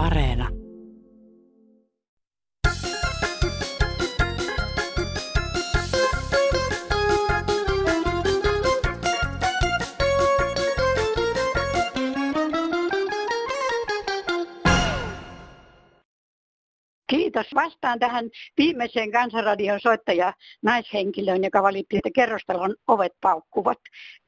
Areena. Kiitos. Vastaan tähän viimeiseen kansanradion soittaja naishenkilöön, joka valitti, että kerrostalon ovet paukkuvat.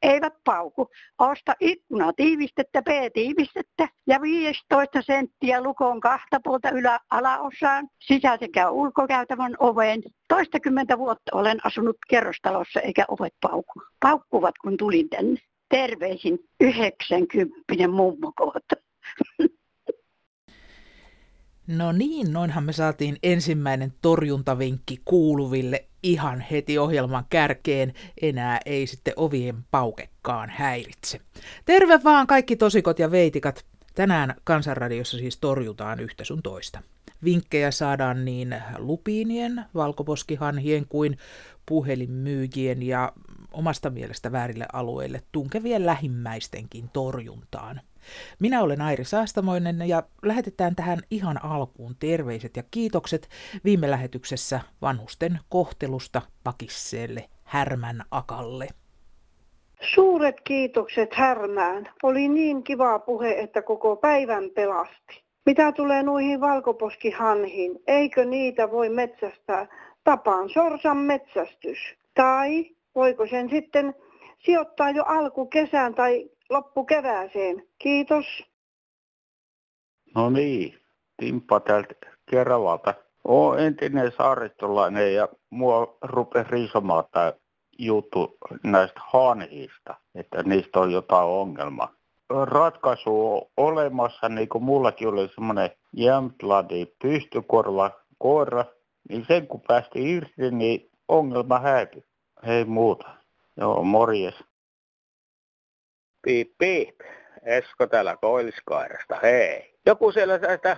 Eivät pauku. Osta ikkuna tiivistettä, B-tiivistettä ja 15 senttiä lukoon kahta puolta ylä alaosaan, sisä- sekä ulkokäytävän oveen. Toistakymmentä vuotta olen asunut kerrostalossa eikä ovet pauku. Paukkuvat kun tulin tänne. Terveisin 90 mummokoota. No niin, noinhan me saatiin ensimmäinen torjuntavinkki kuuluville ihan heti ohjelman kärkeen. Enää ei sitten ovien paukekaan häiritse. Terve vaan kaikki tosikot ja veitikat. Tänään Kansanradiossa siis torjutaan yhtä sun toista. Vinkkejä saadaan niin lupiinien, valkoposkihanhien kuin puhelinmyyjien ja omasta mielestä väärille alueille tunkevien lähimmäistenkin torjuntaan. Minä olen Airi Saastamoinen ja lähetetään tähän ihan alkuun terveiset ja kiitokset viime lähetyksessä vanhusten kohtelusta Pakisseelle Härmän Akalle. Suuret kiitokset Härmään. Oli niin kiva puhe, että koko päivän pelasti. Mitä tulee noihin valkoposkihanhiin, eikö niitä voi metsästää tapaan sorsan metsästys? Tai voiko sen sitten sijoittaa jo alkukesään tai loppukevääseen. Kiitos. No niin, Timppa täältä Keravalta. Olen entinen saaristolainen ja mua rupesi riisomaan tämä juttu näistä hanhista, että niistä on jotain ongelmaa. Ratkaisu on olemassa, niin kuin mullakin oli semmoinen Jämtladi pystykorva koira, niin sen kun päästi irti, niin ongelma häipyi. Hei muuta. Joo, morjes. Piip, piip. Esko täällä Koilliskairasta, hei. Joku siellä näistä,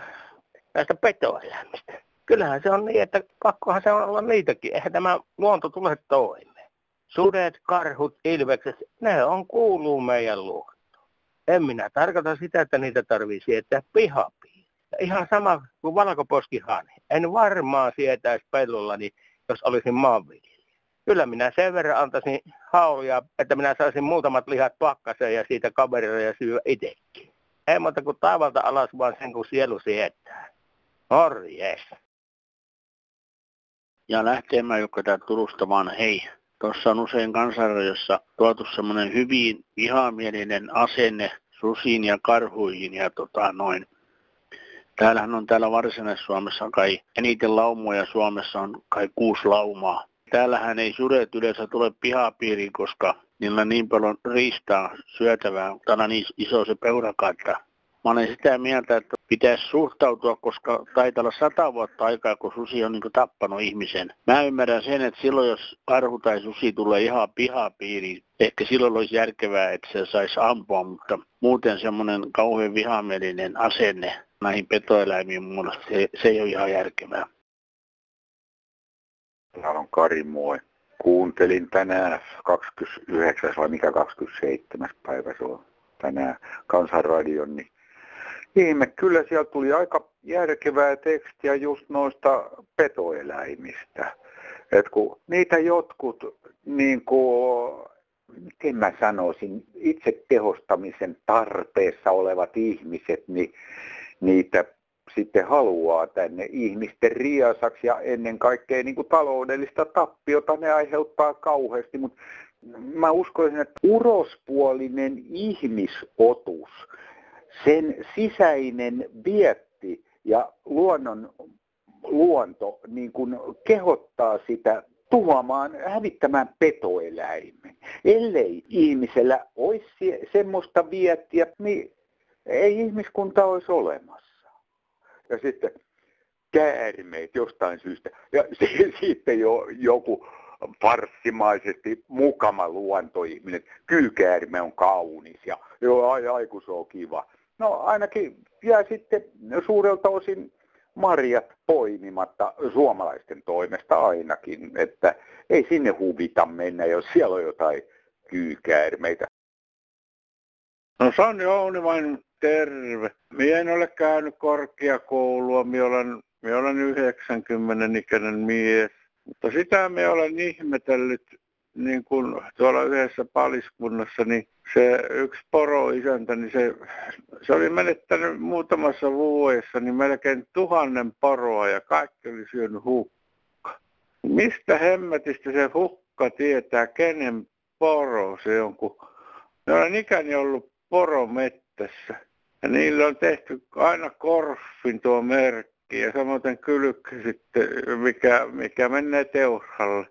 näistä petoeläimistä. Kyllähän se on niin, että pakkohan se on olla niitäkin. Eihän tämä luonto tule toimeen. Sudet, karhut, ilvekset, ne on kuuluu meidän luontoon. En minä tarkoita sitä, että niitä tarvii sietää pihapiin. Ihan sama kuin valkoposkihani. En varmaan sietäisi pellollani, jos olisin maanviljelijä kyllä minä sen verran antaisin haulia, että minä saisin muutamat lihat pakkaseen ja siitä kaverilla ja syö itsekin. Ei muuta kuin taivalta alas, vaan sen kun sielu sietää. Morjes. Ja lähteemään, joka tää Turusta vaan hei. Tuossa on usein kansanrajossa tuotu semmoinen hyvin vihamielinen asenne susiin ja karhuihin ja tota noin. Täällähän on täällä Varsinais-Suomessa kai eniten laumoja Suomessa on kai kuusi laumaa täällähän ei sudet yleensä tule pihapiiriin, koska niillä on niin paljon riistaa syötävää. Täällä on niin iso se peurakatta. Mä olen sitä mieltä, että pitäisi suhtautua, koska taitaa olla sata vuotta aikaa, kun susi on niin tappanut ihmisen. Mä ymmärrän sen, että silloin jos karhu tai susi tulee ihan pihapiiriin, ehkä silloin olisi järkevää, että se saisi ampua, mutta muuten semmoinen kauhean vihamielinen asenne näihin petoeläimiin muodosta, se, se ei ole ihan järkevää. Täällä on Kari, moi. Kuuntelin tänään 29. vai mikä 27. päivä se on tänään kansanradion, niin ihme, kyllä siellä tuli aika järkevää tekstiä just noista petoeläimistä. Et kun niitä jotkut, niin kuin, miten mä sanoisin, itse tehostamisen tarpeessa olevat ihmiset, niin niitä sitten haluaa tänne ihmisten riasaksi ja ennen kaikkea niin kuin taloudellista tappiota ne aiheuttaa kauheasti, mutta mä uskoisin, että urospuolinen ihmisotus, sen sisäinen vietti ja luonnon luonto niin kuin kehottaa sitä tuhoamaan, hävittämään petoeläimen. Ellei ihmisellä olisi semmoista viettiä, niin ei ihmiskunta olisi olemassa ja sitten käärmeet jostain syystä. Ja sitten jo joku farssimaisesti mukama luontoihminen. Kyykäärme on kaunis ja joo, ai, ai kun se on kiva. No ainakin jää sitten suurelta osin marjat poimimatta suomalaisten toimesta ainakin, että ei sinne huvita mennä, jos siellä on jotain kyykäärmeitä. No Sanni vain terve. Mie en ole käynyt korkeakoulua, minä olen, minä olen 90 ikäinen mies. Mutta sitä me olen ihmetellyt, niin kuin tuolla yhdessä paliskunnassa, niin se yksi poroisäntä, niin se, se oli menettänyt muutamassa vuodessa niin melkein tuhannen poroa ja kaikki oli syönyt hukka. Mistä hemmetistä se hukka tietää, kenen poro se on, kun ne olen ikäni ollut poromettässä. Ja niillä on tehty aina korfin tuo merkki ja samoin kylkki sitten, mikä, mikä menee teuralle.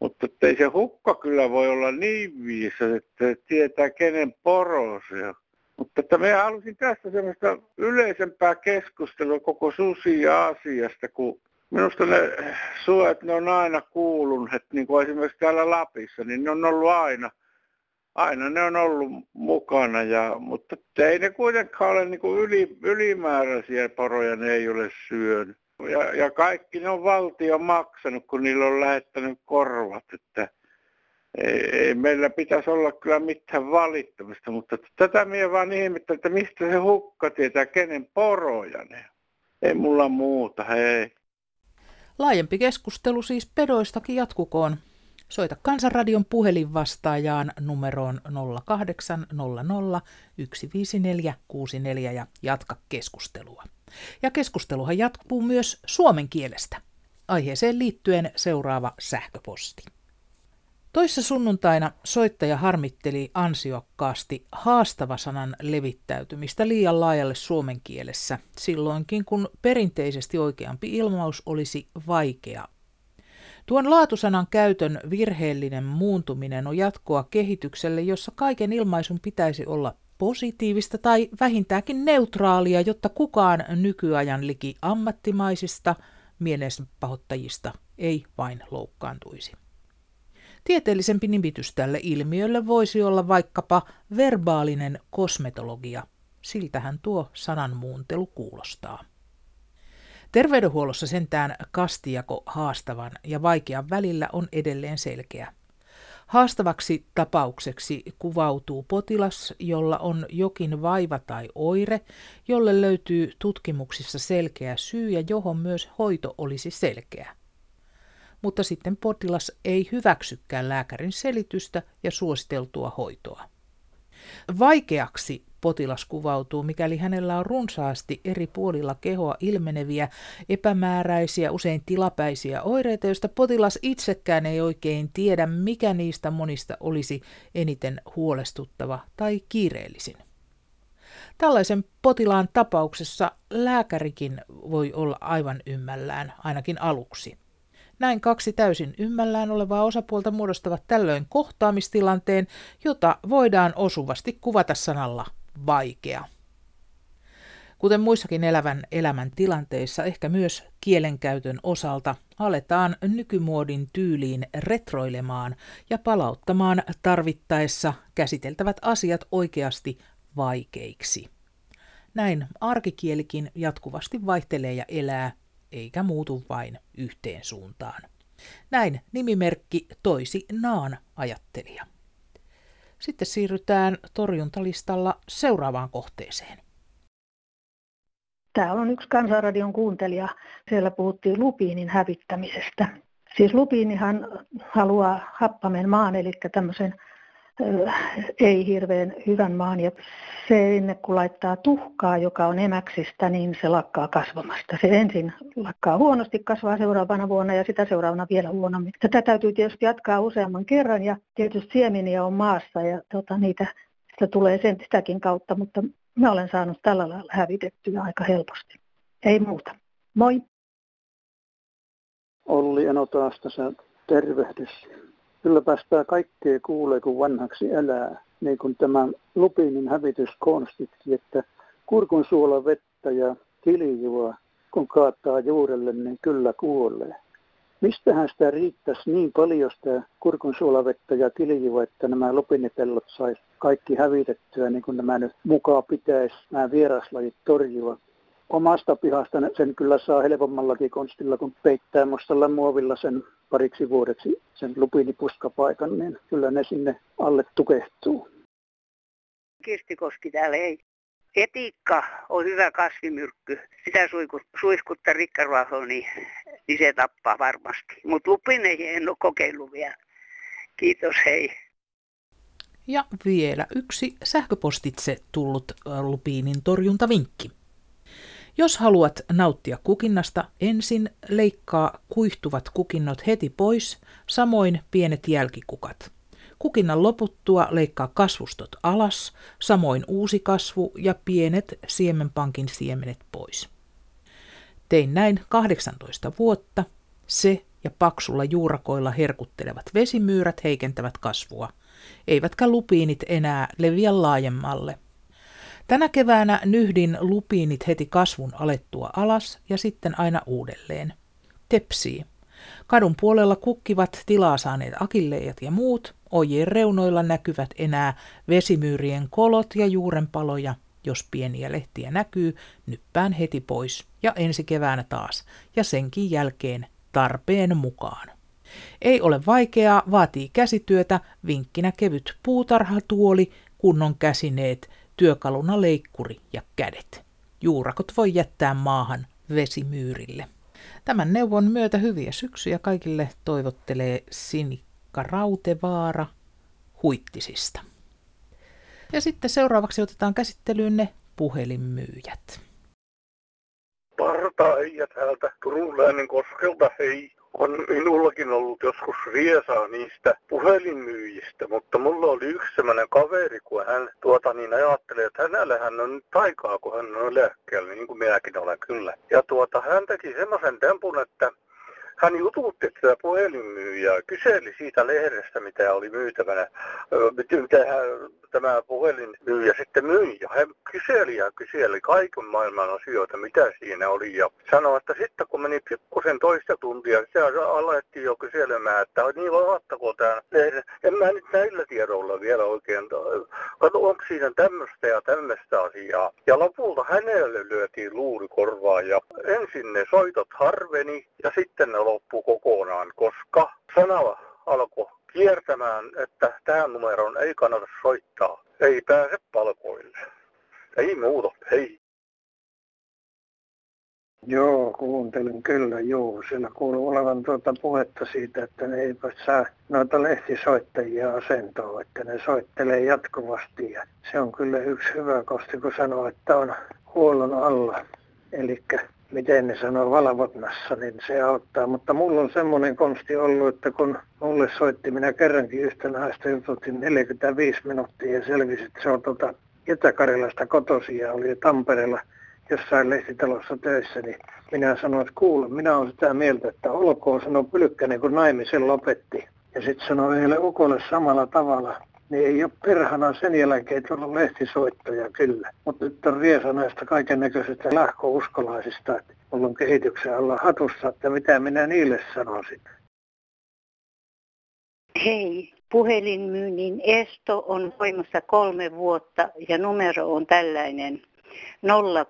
Mutta ei se hukka kyllä voi olla niin viisas, että tietää kenen poro se on. Mutta että me halusin tästä semmoista yleisempää keskustelua koko susi-asiasta, kun minusta ne suojat, ne on aina kuulunut, niin kuin esimerkiksi täällä Lapissa, niin ne on ollut aina, aina ne on ollut mukana, ja, mutta ei ne kuitenkaan ole niin kuin yli, ylimääräisiä poroja, ne ei ole syönyt. Ja, ja kaikki ne on valtio maksanut, kun niillä on lähettänyt korvat, että ei, ei meillä pitäisi olla kyllä mitään valittamista, mutta tätä minä vaan ihmettelen, että mistä se hukka tietää, kenen poroja ne Ei mulla muuta, hei. Laajempi keskustelu siis pedoistakin jatkukoon. Soita Kansanradion puhelinvastaajaan numeroon 0800 154 64 ja jatka keskustelua. Ja keskusteluhan jatkuu myös suomen kielestä. Aiheeseen liittyen seuraava sähköposti. Toissa sunnuntaina soittaja harmitteli ansiokkaasti haastava-sanan levittäytymistä liian laajalle suomen kielessä, silloinkin kun perinteisesti oikeampi ilmaus olisi vaikea. Tuon laatusanan käytön virheellinen muuntuminen on jatkoa kehitykselle, jossa kaiken ilmaisun pitäisi olla positiivista tai vähintäänkin neutraalia, jotta kukaan nykyajan liki ammattimaisista mielenpahoittajista ei vain loukkaantuisi. Tieteellisempi nimitys tälle ilmiölle voisi olla vaikkapa verbaalinen kosmetologia. Siltähän tuo sananmuuntelu kuulostaa. Terveydenhuollossa sentään kastijako haastavan ja vaikean välillä on edelleen selkeä. Haastavaksi tapaukseksi kuvautuu potilas, jolla on jokin vaiva tai oire, jolle löytyy tutkimuksissa selkeä syy ja johon myös hoito olisi selkeä. Mutta sitten potilas ei hyväksykään lääkärin selitystä ja suositeltua hoitoa. Vaikeaksi potilas kuvautuu, mikäli hänellä on runsaasti eri puolilla kehoa ilmeneviä, epämääräisiä, usein tilapäisiä oireita, joista potilas itsekään ei oikein tiedä, mikä niistä monista olisi eniten huolestuttava tai kiireellisin. Tällaisen potilaan tapauksessa lääkärikin voi olla aivan ymmällään, ainakin aluksi. Näin kaksi täysin ymmällään olevaa osapuolta muodostavat tällöin kohtaamistilanteen, jota voidaan osuvasti kuvata sanalla vaikea. Kuten muissakin elävän elämän tilanteissa, ehkä myös kielenkäytön osalta aletaan nykymuodin tyyliin retroilemaan ja palauttamaan tarvittaessa käsiteltävät asiat oikeasti vaikeiksi. Näin arkikielikin jatkuvasti vaihtelee ja elää, eikä muutu vain yhteen suuntaan. Näin nimimerkki toisi Naan ajattelija. Sitten siirrytään torjuntalistalla seuraavaan kohteeseen. Täällä on yksi kansanradion kuuntelija. Siellä puhuttiin lupiinin hävittämisestä. Siis lupiinihan haluaa happamen maan, eli tämmöisen ei hirveän hyvän maan. Ja se ennen kuin laittaa tuhkaa, joka on emäksistä, niin se lakkaa kasvamasta. Se ensin lakkaa huonosti, kasvaa seuraavana vuonna ja sitä seuraavana vielä huonommin. Tätä täytyy tietysti jatkaa useamman kerran ja tietysti siemeniä on maassa ja tota, niitä sitä tulee sen sitäkin kautta, mutta mä olen saanut tällä lailla hävitettyä aika helposti. Ei muuta. Moi! Olli Eno taas tässä tervehdys kyllä päästää kaikkea kuulee, kun vanhaksi elää. Niin kuin tämä Lupinin hävityskonstitkin, että kurkun suola vettä ja kilijua, kun kaataa juurelle, niin kyllä kuolee. Mistähän sitä riittäisi niin paljon sitä kurkun suolavettä ja kilijua, että nämä lupinipellot saisi kaikki hävitettyä, niin kuin nämä nyt mukaan pitäisi nämä vieraslajit torjua omasta pihasta sen kyllä saa helpommallakin konstilla, kun peittää mustalla muovilla sen pariksi vuodeksi sen lupinipuskapaikan, niin kyllä ne sinne alle tukehtuu. Kirsti Koski täällä ei. Etiikka on hyvä kasvimyrkky. Sitä suihkuttaa rikkaruoho, niin, niin se tappaa varmasti. Mutta lupineihin en ole kokeillut vielä. Kiitos, hei. Ja vielä yksi sähköpostitse tullut lupiinin torjuntavinkki. Jos haluat nauttia kukinnasta, ensin leikkaa kuihtuvat kukinnot heti pois, samoin pienet jälkikukat. Kukinnan loputtua leikkaa kasvustot alas, samoin uusi kasvu ja pienet siemenpankin siemenet pois. Tein näin 18 vuotta. Se ja paksulla juurakoilla herkuttelevat vesimyyrät heikentävät kasvua, eivätkä lupiinit enää leviä laajemmalle – Tänä keväänä nyhdin lupiinit heti kasvun alettua alas ja sitten aina uudelleen. Tepsii. Kadun puolella kukkivat tilaa saaneet akilleijat ja muut, ojien reunoilla näkyvät enää vesimyyrien kolot ja juurenpaloja. Jos pieniä lehtiä näkyy, nyppään heti pois ja ensi keväänä taas ja senkin jälkeen tarpeen mukaan. Ei ole vaikeaa, vaatii käsityötä, vinkkinä kevyt puutarhatuoli, kunnon käsineet, työkaluna leikkuri ja kädet. Juurakot voi jättää maahan vesimyyrille. Tämän neuvon myötä hyviä syksyjä kaikille toivottelee Sinikka Rautevaara Huittisista. Ja sitten seuraavaksi otetaan käsittelyyn ne puhelinmyyjät. Parta Eija täältä Turun läänin koskelta, hei on minullakin ollut joskus riesaa niistä puhelinmyyjistä, mutta mulla oli yksi sellainen kaveri, kun hän tuota niin ajattelee, että hänellä hän on nyt aikaa, kun hän on lääkkeellä, niin kuin minäkin olen kyllä. Ja tuota, hän teki semmoisen tempun, että hän jututti tätä puhelinmyyjää, kyseli siitä lehdestä, mitä oli myytävänä, mitä tämä puhelinmyyjä sitten myi. Ja hän kyseli ja kyseli kaiken maailman asioita, mitä siinä oli. Ja sanoi, että sitten kun meni pikkusen toista tuntia, se alettiin jo kyselemään, että niin ovattako tämä lehde. En mä nyt näillä tiedoilla vielä oikein, kato onko siinä tämmöistä ja tämmöistä asiaa. Ja lopulta hänelle lyötiin luuri korvaan ja ensin ne soitot harveni ja sitten ne loppu kokonaan, koska sanava alkoi kiertämään, että tähän numeroon ei kannata soittaa. Ei pääse palkoille. Ei muuta, ei. Joo, kuuntelin kyllä, joo. Siellä kuuluu olevan tuota puhetta siitä, että ne eivät saa noita lehtisoittajia asentoon, että ne soittelee jatkuvasti. Ja se on kyllä yksi hyvä kosti, kun sanoo, että on huollon alla. Eli miten ne sanoo valvonnassa, niin se auttaa. Mutta mulla on semmoinen konsti ollut, että kun mulle soitti, minä kerrankin yhtä naista jututin 45 minuuttia ja selvisi, että se on tuota Itä-Karjalasta kotosi ja oli Tampereella jossain lehtitalossa töissä, niin minä sanoin, että kuule, minä olen sitä mieltä, että olkoon, sanoi Pylkkänen, kun naimisen lopetti. Ja sitten sanoi heille ukolle samalla tavalla, niin ei ole perhana sen jälkeen tullut lehtisoittoja kyllä. Mutta nyt on riesa näistä kaiken näköisistä lähkouskolaisista, että mulla on kehityksen alla hatussa, että mitä minä niille sanoisin. Hei, puhelinmyynnin esto on voimassa kolme vuotta ja numero on tällainen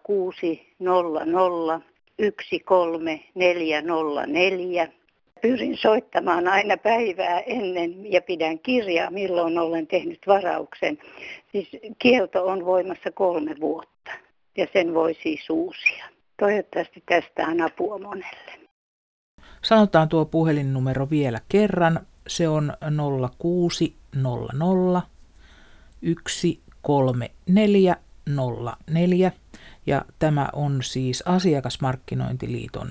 0600 13404 pyrin soittamaan aina päivää ennen ja pidän kirjaa, milloin olen tehnyt varauksen. Siis kielto on voimassa kolme vuotta ja sen voi siis uusia. Toivottavasti tästä on apua monelle. Sanotaan tuo puhelinnumero vielä kerran. Se on 0600 134 04 ja tämä on siis Asiakasmarkkinointiliiton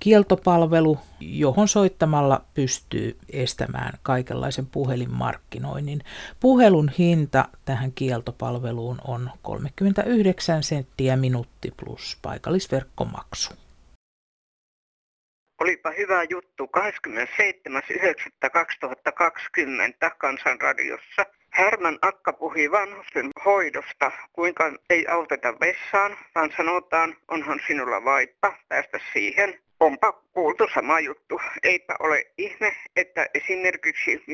kieltopalvelu, johon soittamalla pystyy estämään kaikenlaisen puhelinmarkkinoinnin. Puhelun hinta tähän kieltopalveluun on 39 senttiä minuutti plus paikallisverkkomaksu. Olipa hyvä juttu 27.9.2020 Kansanradiossa. Härmän akka puhui vanhusten hoidosta, kuinka ei auteta vessaan, vaan sanotaan, onhan sinulla vaippa päästä siihen. Onpa kuultu sama juttu. Eipä ole ihme, että esimerkiksi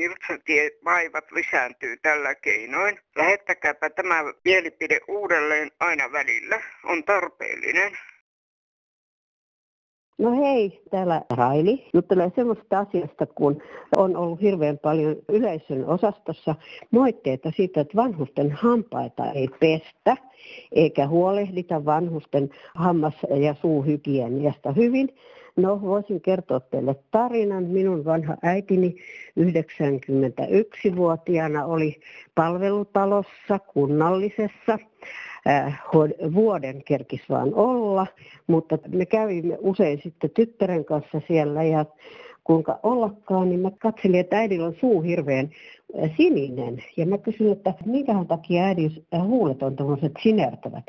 vaivat lisääntyy tällä keinoin. Lähettäkääpä tämä mielipide uudelleen aina välillä. On tarpeellinen. No hei, täällä Raili juttelee semmoista asiasta, kun on ollut hirveän paljon yleisön osastossa moitteita siitä, että vanhusten hampaita ei pestä eikä huolehdita vanhusten hammas- ja suuhygieniasta hyvin. No, voisin kertoa teille tarinan. Minun vanha äitini 91-vuotiaana oli palvelutalossa kunnallisessa Äh, vuoden kerkis vaan olla, mutta me kävimme usein sitten tyttären kanssa siellä ja kuinka ollakaan, niin mä katselin, että äidillä on suu hirveän äh, sininen. Ja mä kysyin, että minkähän takia äidin äh, huulet on tämmöiset sinertävät.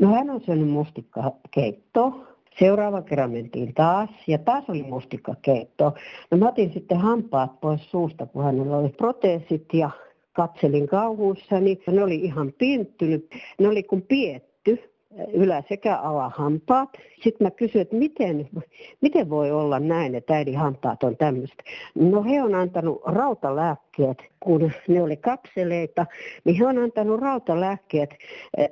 No hän on syönyt mustikkakeittoa. Seuraava kerran mentiin taas ja taas oli mustikkakeitto. No mä otin sitten hampaat pois suusta, kun hänellä oli proteesit ja katselin kauhuissani. Ne oli ihan pinttynyt. Ne oli kuin pietty ylä- sekä alahampaat. Sitten mä kysyin, että miten, miten voi olla näin, että äidin hampaat on tämmöistä. No he on antanut rautalääkkeet, kun ne oli kapseleita, niin he on antanut rautalääkkeet,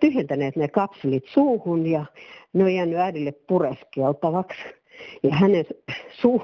tyhjentäneet ne kapselit suuhun ja ne on jäänyt äidille pureskeltavaksi. Ja hänen suu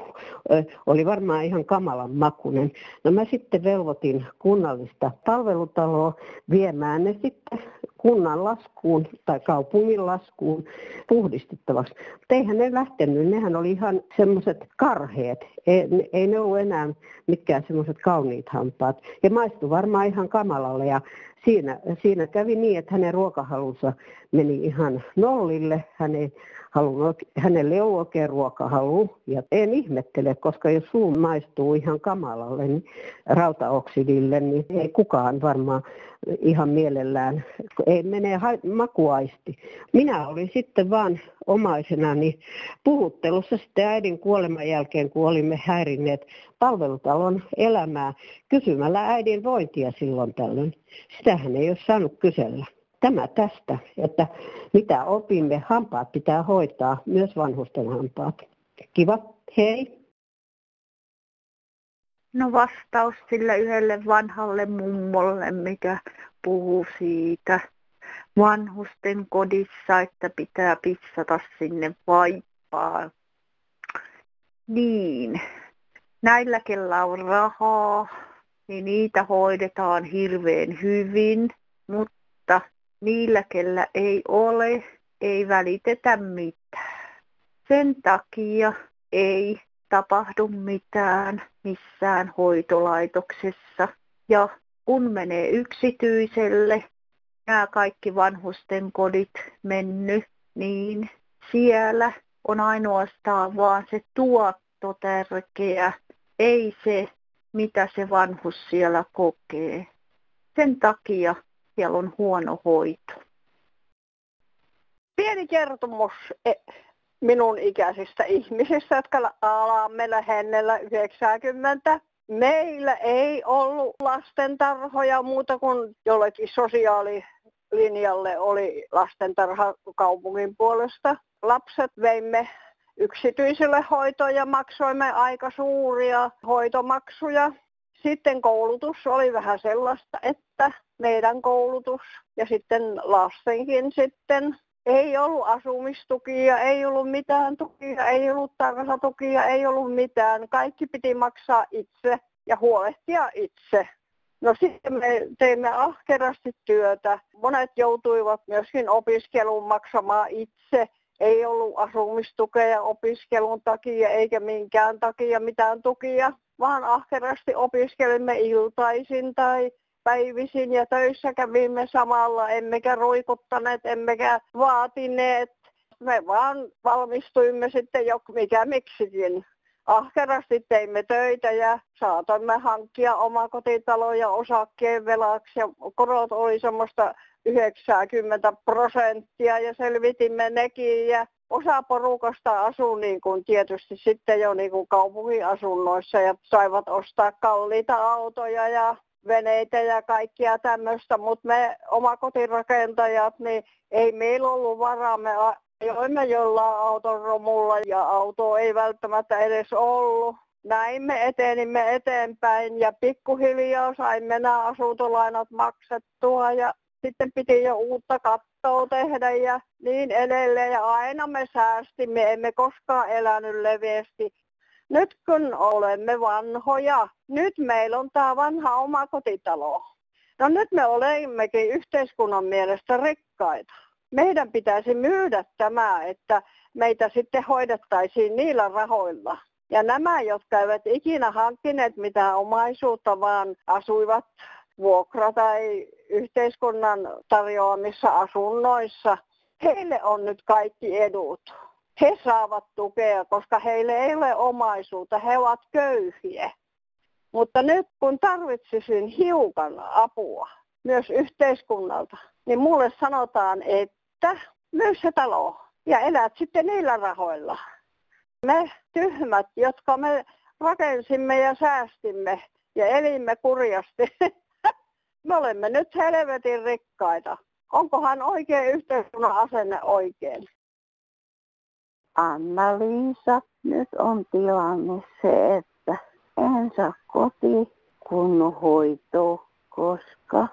oli varmaan ihan kamalan makunen. No mä sitten velvoitin kunnallista palvelutaloa viemään ne sitten kunnan laskuun tai kaupungin laskuun puhdistettavaksi. Mutta eihän ne lähtenyt, nehän oli ihan semmoiset karheet. Ei, ei ne ollut enää mitkään semmoiset kauniit hampaat. Ja maistu varmaan ihan kamalalle ja siinä, siinä kävi niin, että hänen ruokahalunsa meni ihan nollille. Hän ei halunnut, hänelle ei ollut oikein ruokahalu. Ja en ihmettele, koska jos suu maistuu ihan kamalalle, niin rautaoksidille, niin ei kukaan varmaan ihan mielellään, ei mene makuaisti. Minä olin sitten vaan omaisena niin puhuttelussa sitten äidin kuoleman jälkeen, kun olimme häirinneet palvelutalon elämää kysymällä äidin vointia silloin tällöin. Sitähän ei ole saanut kysellä. Tämä tästä, että mitä opimme, hampaat pitää hoitaa, myös vanhusten hampaat. Kiva, hei. No vastaus sille yhdelle vanhalle mummolle, mikä puhuu siitä vanhusten kodissa, että pitää pissata sinne vaippaan. Niin, näillä kellä on rahaa, niin niitä hoidetaan hirveän hyvin, mutta niillä kellä ei ole, ei välitetä mitään. Sen takia ei tapahdu mitään missään hoitolaitoksessa. Ja kun menee yksityiselle, nämä kaikki vanhusten kodit mennyt, niin siellä on ainoastaan vaan se tuotto tärkeä, ei se, mitä se vanhus siellä kokee. Sen takia siellä on huono hoito. Pieni kertomus e, minun ikäisistä ihmisistä, jotka alaa meillä hennellä 90. Meillä ei ollut lastentarhoja muuta kuin jollekin sosiaalilinjalle oli lastentarha kaupungin puolesta. Lapset veimme yksityiselle hoitoon ja maksoimme aika suuria hoitomaksuja. Sitten koulutus oli vähän sellaista, että meidän koulutus ja sitten lastenkin sitten ei ollut asumistukia, ei ollut mitään tukia, ei ollut tarhatukia, ei ollut mitään. Kaikki piti maksaa itse ja huolehtia itse. No sitten me teimme ahkerasti työtä. Monet joutuivat myöskin opiskeluun maksamaan itse. Ei ollut asumistukea opiskelun takia eikä minkään takia mitään tukia, vaan ahkerasti opiskelimme iltaisin tai päivisin ja töissä kävimme samalla, emmekä ruikuttaneet, emmekä vaatineet. Me vaan valmistuimme sitten jo mikä miksikin. Ahkerasti teimme töitä ja saatoimme hankkia omakotitaloja osakkeen velaksi ja korot oli semmoista 90 prosenttia ja selvitimme nekin ja osa porukasta asuu niin kuin tietysti sitten jo niin kuin kaupungin asunnoissa ja saivat ostaa kalliita autoja ja veneitä ja kaikkia tämmöistä, mutta me omakotirakentajat, niin ei meillä ollut varaa. Me ajoimme jollain auton romulla ja auto ei välttämättä edes ollut. Näin me etenimme eteenpäin ja pikkuhiljaa saimme nämä asuntolainat maksettua ja sitten piti jo uutta kattoa tehdä ja niin edelleen. Ja aina me säästimme, emme koskaan elänyt leveästi. Nyt kun olemme vanhoja, nyt meillä on tämä vanha oma kotitalo. No nyt me olemmekin yhteiskunnan mielestä rikkaita. Meidän pitäisi myydä tämä, että meitä sitten hoidettaisiin niillä rahoilla. Ja nämä, jotka eivät ikinä hankkineet mitään omaisuutta, vaan asuivat vuokra- tai yhteiskunnan tarjoamissa asunnoissa, heille on nyt kaikki edut. He saavat tukea, koska heille ei ole omaisuutta, he ovat köyhiä. Mutta nyt kun tarvitsisin hiukan apua myös yhteiskunnalta, niin mulle sanotaan, että myös se talo ja elät sitten niillä rahoilla. Me tyhmät, jotka me rakensimme ja säästimme ja elimme kurjasti, me olemme nyt helvetin rikkaita. Onkohan oikein yhteiskunnan asenne oikein? Anna-Liisa, nyt on tilanne se, että en saa koti kunnon hoitoa, koska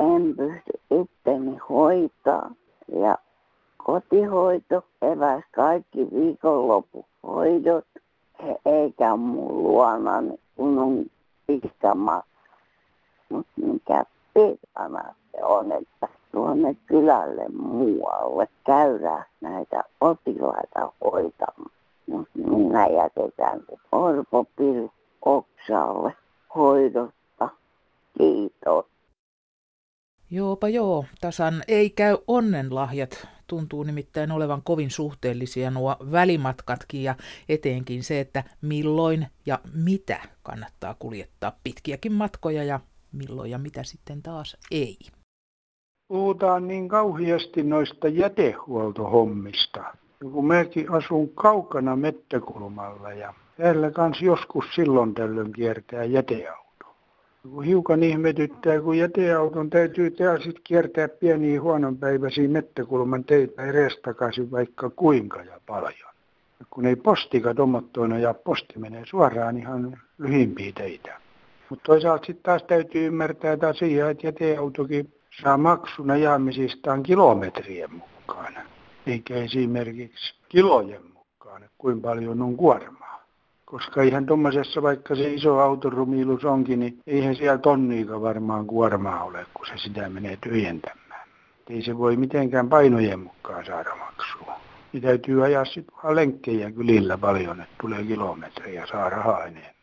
en pysty itteni hoitaa. Ja kotihoito eväs kaikki viikonloppuhoidot, eikä mun luonani kun on pitkä. Mutta mikä pitänä se on, että tuonne kylälle muualle käydään näitä potilaita hoitamaan. Mutta minä jätetään se Orpo Oksalle hoidosta. Kiitos. Joopa joo, tasan ei käy onnenlahjat. Tuntuu nimittäin olevan kovin suhteellisia nuo välimatkatkin ja eteenkin se, että milloin ja mitä kannattaa kuljettaa pitkiäkin matkoja ja milloin ja mitä sitten taas ei. Puhutaan niin kauheasti noista jätehuoltohommista. Kun mäkin asun kaukana mettäkulmalla ja täällä kans joskus silloin tällöin kiertää jäteauto. Kun hiukan ihmetyttää, kun jäteauton täytyy sitten kiertää pieniä huononpäiväisiä mettäkulman teitä edestakaisin vaikka kuinka ja paljon. Ja kun ei postika tomottoina ja posti menee suoraan ihan lyhimpiä teitä. Mutta toisaalta sitten taas täytyy ymmärtää että asia, että jäteautokin saa maksun ajamisistaan kilometrien mukaan, eikä esimerkiksi kilojen mukaan, kuinka paljon on kuormaa. Koska ihan tuommoisessa, vaikka se iso autorumiilus onkin, niin eihän siellä tonniika varmaan kuormaa ole, kun se sitä menee tyhjentämään. Ei se voi mitenkään painojen mukaan saada maksua. Niin täytyy ajaa sitten vaan lenkkejä kylillä paljon, että tulee kilometrejä saa rahaa enemmän.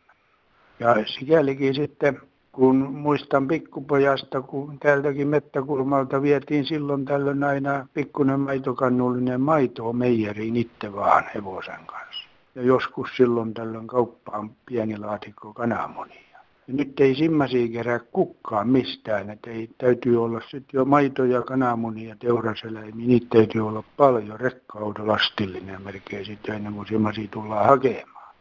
Ja sikälikin sitten kun muistan pikkupojasta, kun täältäkin mettäkulmalta vietiin silloin tällöin aina pikkuinen maitokannullinen maitoa meijeriin itse vaan hevosen kanssa. Ja joskus silloin tällöin kauppaan pieni laatikko kananmunia. Ja nyt ei simmasia kerää kukkaan mistään, että ei, täytyy olla sitten jo maito ja kananmunia teuraseläimiä, niitä täytyy olla paljon, rekka-auto lastillinen melkein sitten ennen kuin simmasia tullaan hakemaan.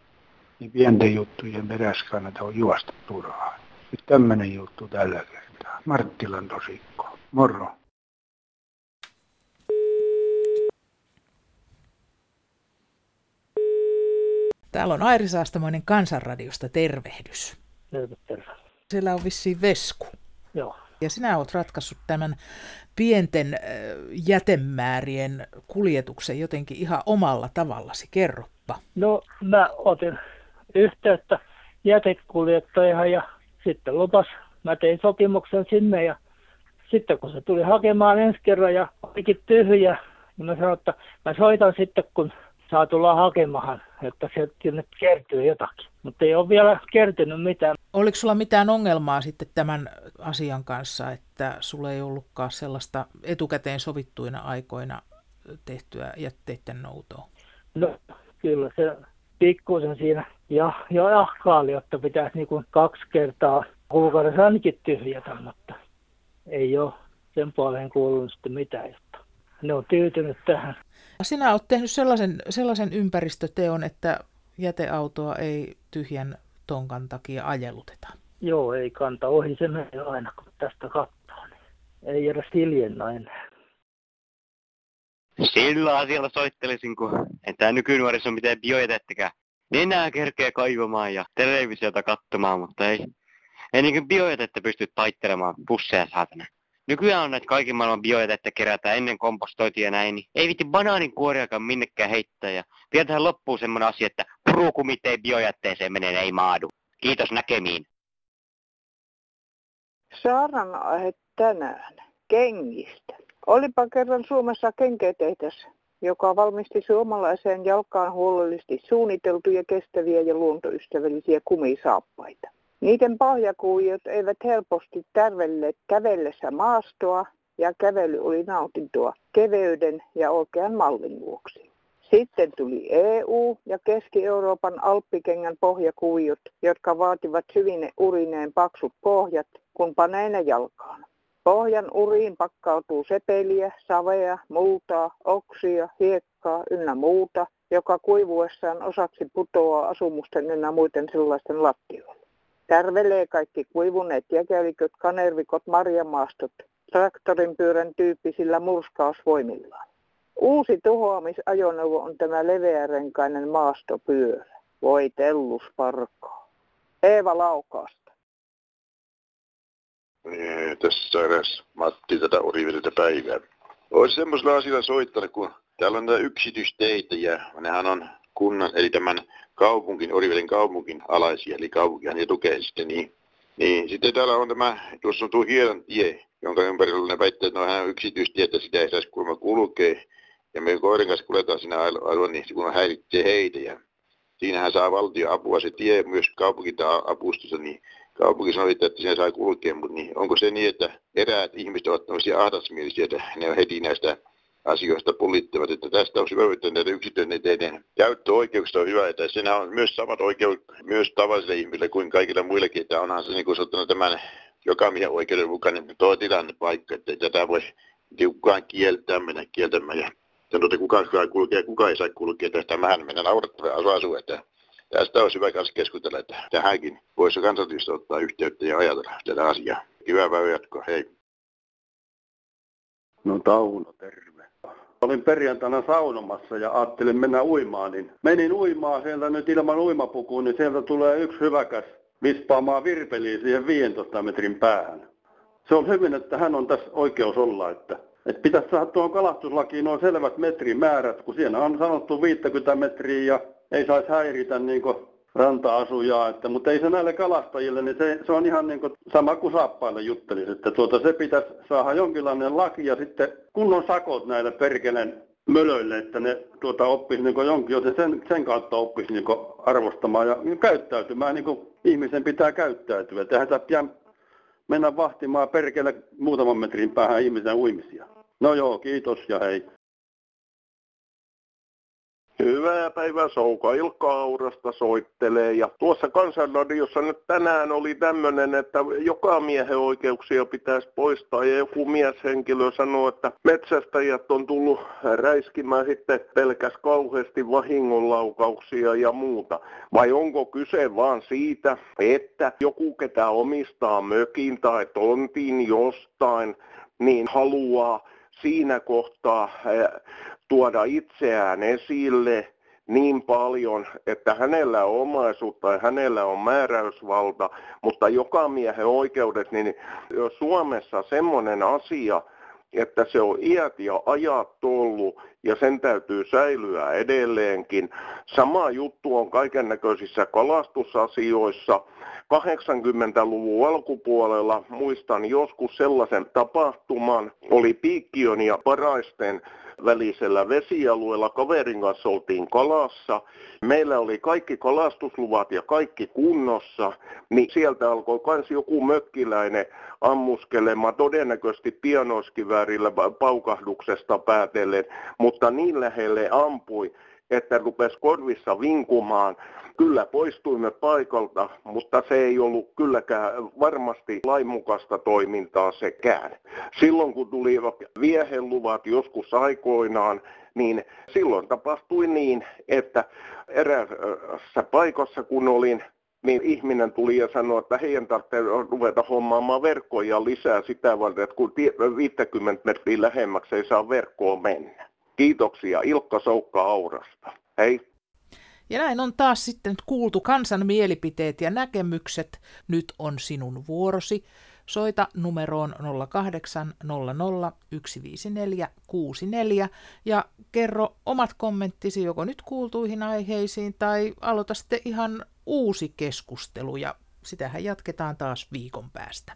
Niin pienten juttujen perässä kannata juosta turhaan. Nyt tämmöinen juttu tällä kertaa. Marttilan tosikko. Moro. Täällä on Airi Saastamoinen Kansanradiosta tervehdys. Terve, terve. Siellä on vissiin Vesku. Joo. Ja sinä olet ratkaissut tämän pienten jätemäärien kuljetuksen jotenkin ihan omalla tavallasi. Kerropa. No mä otin yhteyttä jätekuljettajahan ja sitten lupas, mä tein sopimuksen sinne ja sitten kun se tuli hakemaan ensi kerran ja olikin tyhjä, niin mä sanoin, että mä soitan sitten kun saa tulla hakemaan, että sieltä kertyy jotakin. Mutta ei ole vielä kertynyt mitään. Oliko sulla mitään ongelmaa sitten tämän asian kanssa, että sulla ei ollutkaan sellaista etukäteen sovittuina aikoina tehtyä jätteiden noutoa? No kyllä se pikkuisen siinä ja, ja jahkaali, että pitäisi niin kuin kaksi kertaa kuukaudessa ainakin tyhjätä, mutta ei ole sen puoleen kuulunut sitten mitään, jotta ne on tyytynyt tähän. Sinä olet tehnyt sellaisen, sellaisen ympäristöteon, että jäteautoa ei tyhjän tonkan takia ajeluteta. Joo, ei kanta ohi se menee aina, kun tästä katsoo. Niin ei edes hiljennä enää. Sillä asialla soittelisin, kun en tämä nykynuoriso mitään biojätettäkään enää kerkeä kaivamaan ja televisiota katsomaan, mutta ei, ei niin biojätettä pysty taittelemaan pusseja saatana. Nykyään on näitä kaiken maailman biojätettä kerätään ennen kompostointia ja näin, niin ei viti banaanin kuoriakaan minnekään heittää. Ja vielä tähän loppuu semmoinen asia, että purukumit ei biojätteeseen mene, ei maadu. Kiitos näkemiin. Saaran aihe tänään kengistä. Olipa kerran Suomessa kenkätehtäs, joka valmisti suomalaiseen jalkaan huolellisesti suunniteltuja, kestäviä ja luontoystävällisiä kumisaappaita. Niiden pohjakuviot eivät helposti tärvelleet kävellessä maastoa ja kävely oli nautintoa keveyden ja oikean mallin vuoksi. Sitten tuli EU ja Keski-Euroopan alppikengän pohjakuviot, jotka vaativat hyvin urineen paksut pohjat, kun panee ne jalkaan. Pohjan uriin pakkautuu sepeliä, savea, multaa, oksia, hiekkaa ynnä muuta, joka kuivuessaan osaksi putoaa asumusten ynnä muiden sellaisten lattioille. Tärvelee kaikki kuivuneet jäkäliköt, kanervikot, marjamaastot, traktorin pyörän tyyppisillä murskausvoimillaan. Uusi tuhoamisajoneuvo on tämä leveärenkainen maastopyörä. Voi tellus parkaa. Eeva Laukaasta. Niin, tässä edes Matti tätä orivedeltä päivää. Olisi semmoisella asialla soittanut, kun täällä on näitä yksityisteitä ja nehän on kunnan, eli tämän kaupunkin, Oriveden kaupunkin alaisia, eli kaupunkihan ne tukee sitten niin. Niin sitten täällä on tämä, tuossa on tuo hienon tie, jonka ympärillä ne väittää, että no on yksityistietä, sitä ei saisi kuulemma kulkea. Ja me koirin kanssa kuljetaan siinä alueella, niin kun häiritsee heitä. Ja siinähän saa valtio apua, se tie myös kaupunkin apustusta, niin kaupunki sanoi, että siinä saa kulkea, mutta niin onko se niin, että eräät ihmiset ovat tämmöisiä ahdasmielisiä, että ne on heti näistä asioista pulittavat, että tästä on hyvä, että näiden yksityinen käyttöoikeuksista on hyvä, että siinä on myös samat oikeudet myös tavallisille ihmisille kuin kaikille muillekin, että onhan se niin kuin tämän jokamiehen oikeuden mukainen tuo tilanne paikka, että tätä voi kukaan kieltää mennä kieltämään ja sanotaan, että kukaan saa kulkea, kukaan ei saa kulkea tästä vähän mennä naurattavaa asu, että tästä olisi hyvä kanssa keskustella, että tähänkin voisi kansallisesti ottaa yhteyttä ja ajatella tätä asiaa. Hyvää päivää jatkoa, hei. No Tauno, terve. Olin perjantaina saunomassa ja ajattelin mennä uimaan, niin menin uimaan sieltä nyt ilman uimapukuun, niin sieltä tulee yksi hyväkäs vispaamaan virpeliin siihen 15 metrin päähän. Se on hyvin, että hän on tässä oikeus olla, että, että pitäisi saada tuohon kalastuslakiin noin selvät metrimäärät, kun siinä on sanottu 50 metriä ja ei saisi häiritä niin ranta-asujaa, että, mutta ei se näille kalastajille, niin se, se on ihan niin kuin sama kuin saappaille juttelisi, että tuota, se pitäisi saada jonkinlainen laki ja sitten kunnon sakot näille perkeleen mölöille, että ne tuota, oppisi niin jonkin, joten sen, sen kautta oppisi niin arvostamaan ja käyttäytymään niin kuin ihmisen pitää käyttäytyä. Että eihän mennä vahtimaan perkele muutaman metrin päähän ihmisen uimisia. No joo, kiitos ja hei. Hyvää päivää, Souka Ilkka Aurasta soittelee. Ja tuossa kansanradiossa nyt tänään oli tämmöinen, että joka miehen oikeuksia pitäisi poistaa. Ja joku mieshenkilö sanoi, että metsästäjät on tullut räiskimään sitten pelkäs kauheasti vahingonlaukauksia ja muuta. Vai onko kyse vaan siitä, että joku ketä omistaa mökin tai tontin jostain, niin haluaa siinä kohtaa tuoda itseään esille niin paljon, että hänellä on omaisuutta ja hänellä on määräysvalta, mutta joka miehen oikeudet, niin Suomessa semmoinen asia, että se on iät ja ajat tullut ja sen täytyy säilyä edelleenkin. Sama juttu on kaiken näköisissä kalastusasioissa. 80-luvun alkupuolella muistan joskus sellaisen tapahtuman, oli Piikkiön ja Paraisten välisellä vesialueella. Kaverin kanssa oltiin kalassa. Meillä oli kaikki kalastusluvat ja kaikki kunnossa, niin sieltä alkoi myös joku mökkiläinen ammuskelemaan todennäköisesti pianoiskiväärillä paukahduksesta päätellen, mutta niin lähelle ampui, että rupesi korvissa vinkumaan. Kyllä poistuimme paikalta, mutta se ei ollut kylläkään varmasti lainmukaista toimintaa sekään. Silloin kun tuli vieheluvat joskus aikoinaan, niin silloin tapahtui niin, että eräässä paikassa kun olin, niin ihminen tuli ja sanoi, että heidän tarvitsee ruveta hommaamaan verkkoja lisää sitä varten, että kun 50 metriä lähemmäksi ei saa verkkoa mennä. Kiitoksia Ilkka Soukka Aurasta. Hei. Ja näin on taas sitten kuultu kansan mielipiteet ja näkemykset. Nyt on sinun vuorosi. Soita numeroon 0800 154 64 ja kerro omat kommenttisi joko nyt kuultuihin aiheisiin tai aloita sitten ihan uusi keskustelu ja sitähän jatketaan taas viikon päästä.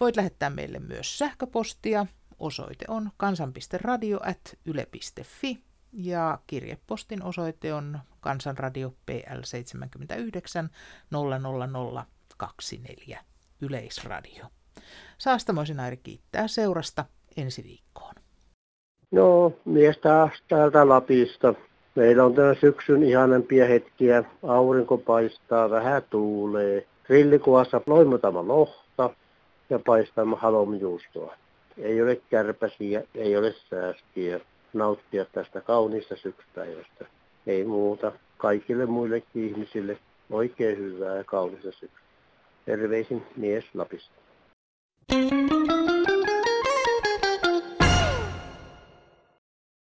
Voit lähettää meille myös sähköpostia. Osoite on kansan.radio.yle.fi ja kirjepostin osoite on Kansanradio PL 79 00024 Yleisradio. Saastamoisin Airi kiittää seurasta ensi viikkoon. No, mies taas täältä Lapista. Meillä on tänä syksyn ihanempia hetkiä. Aurinko paistaa, vähän tuulee. Grillikuassa loimutama lohta ja paistamme halomjuustoa. Ei ole kärpäsiä, ei ole sääskiä. Nauttia tästä kauniista syksypäivästä. Ei muuta. Kaikille muillekin ihmisille oikein hyvää ja kaunista syksyä. Terveisin mies Lapista.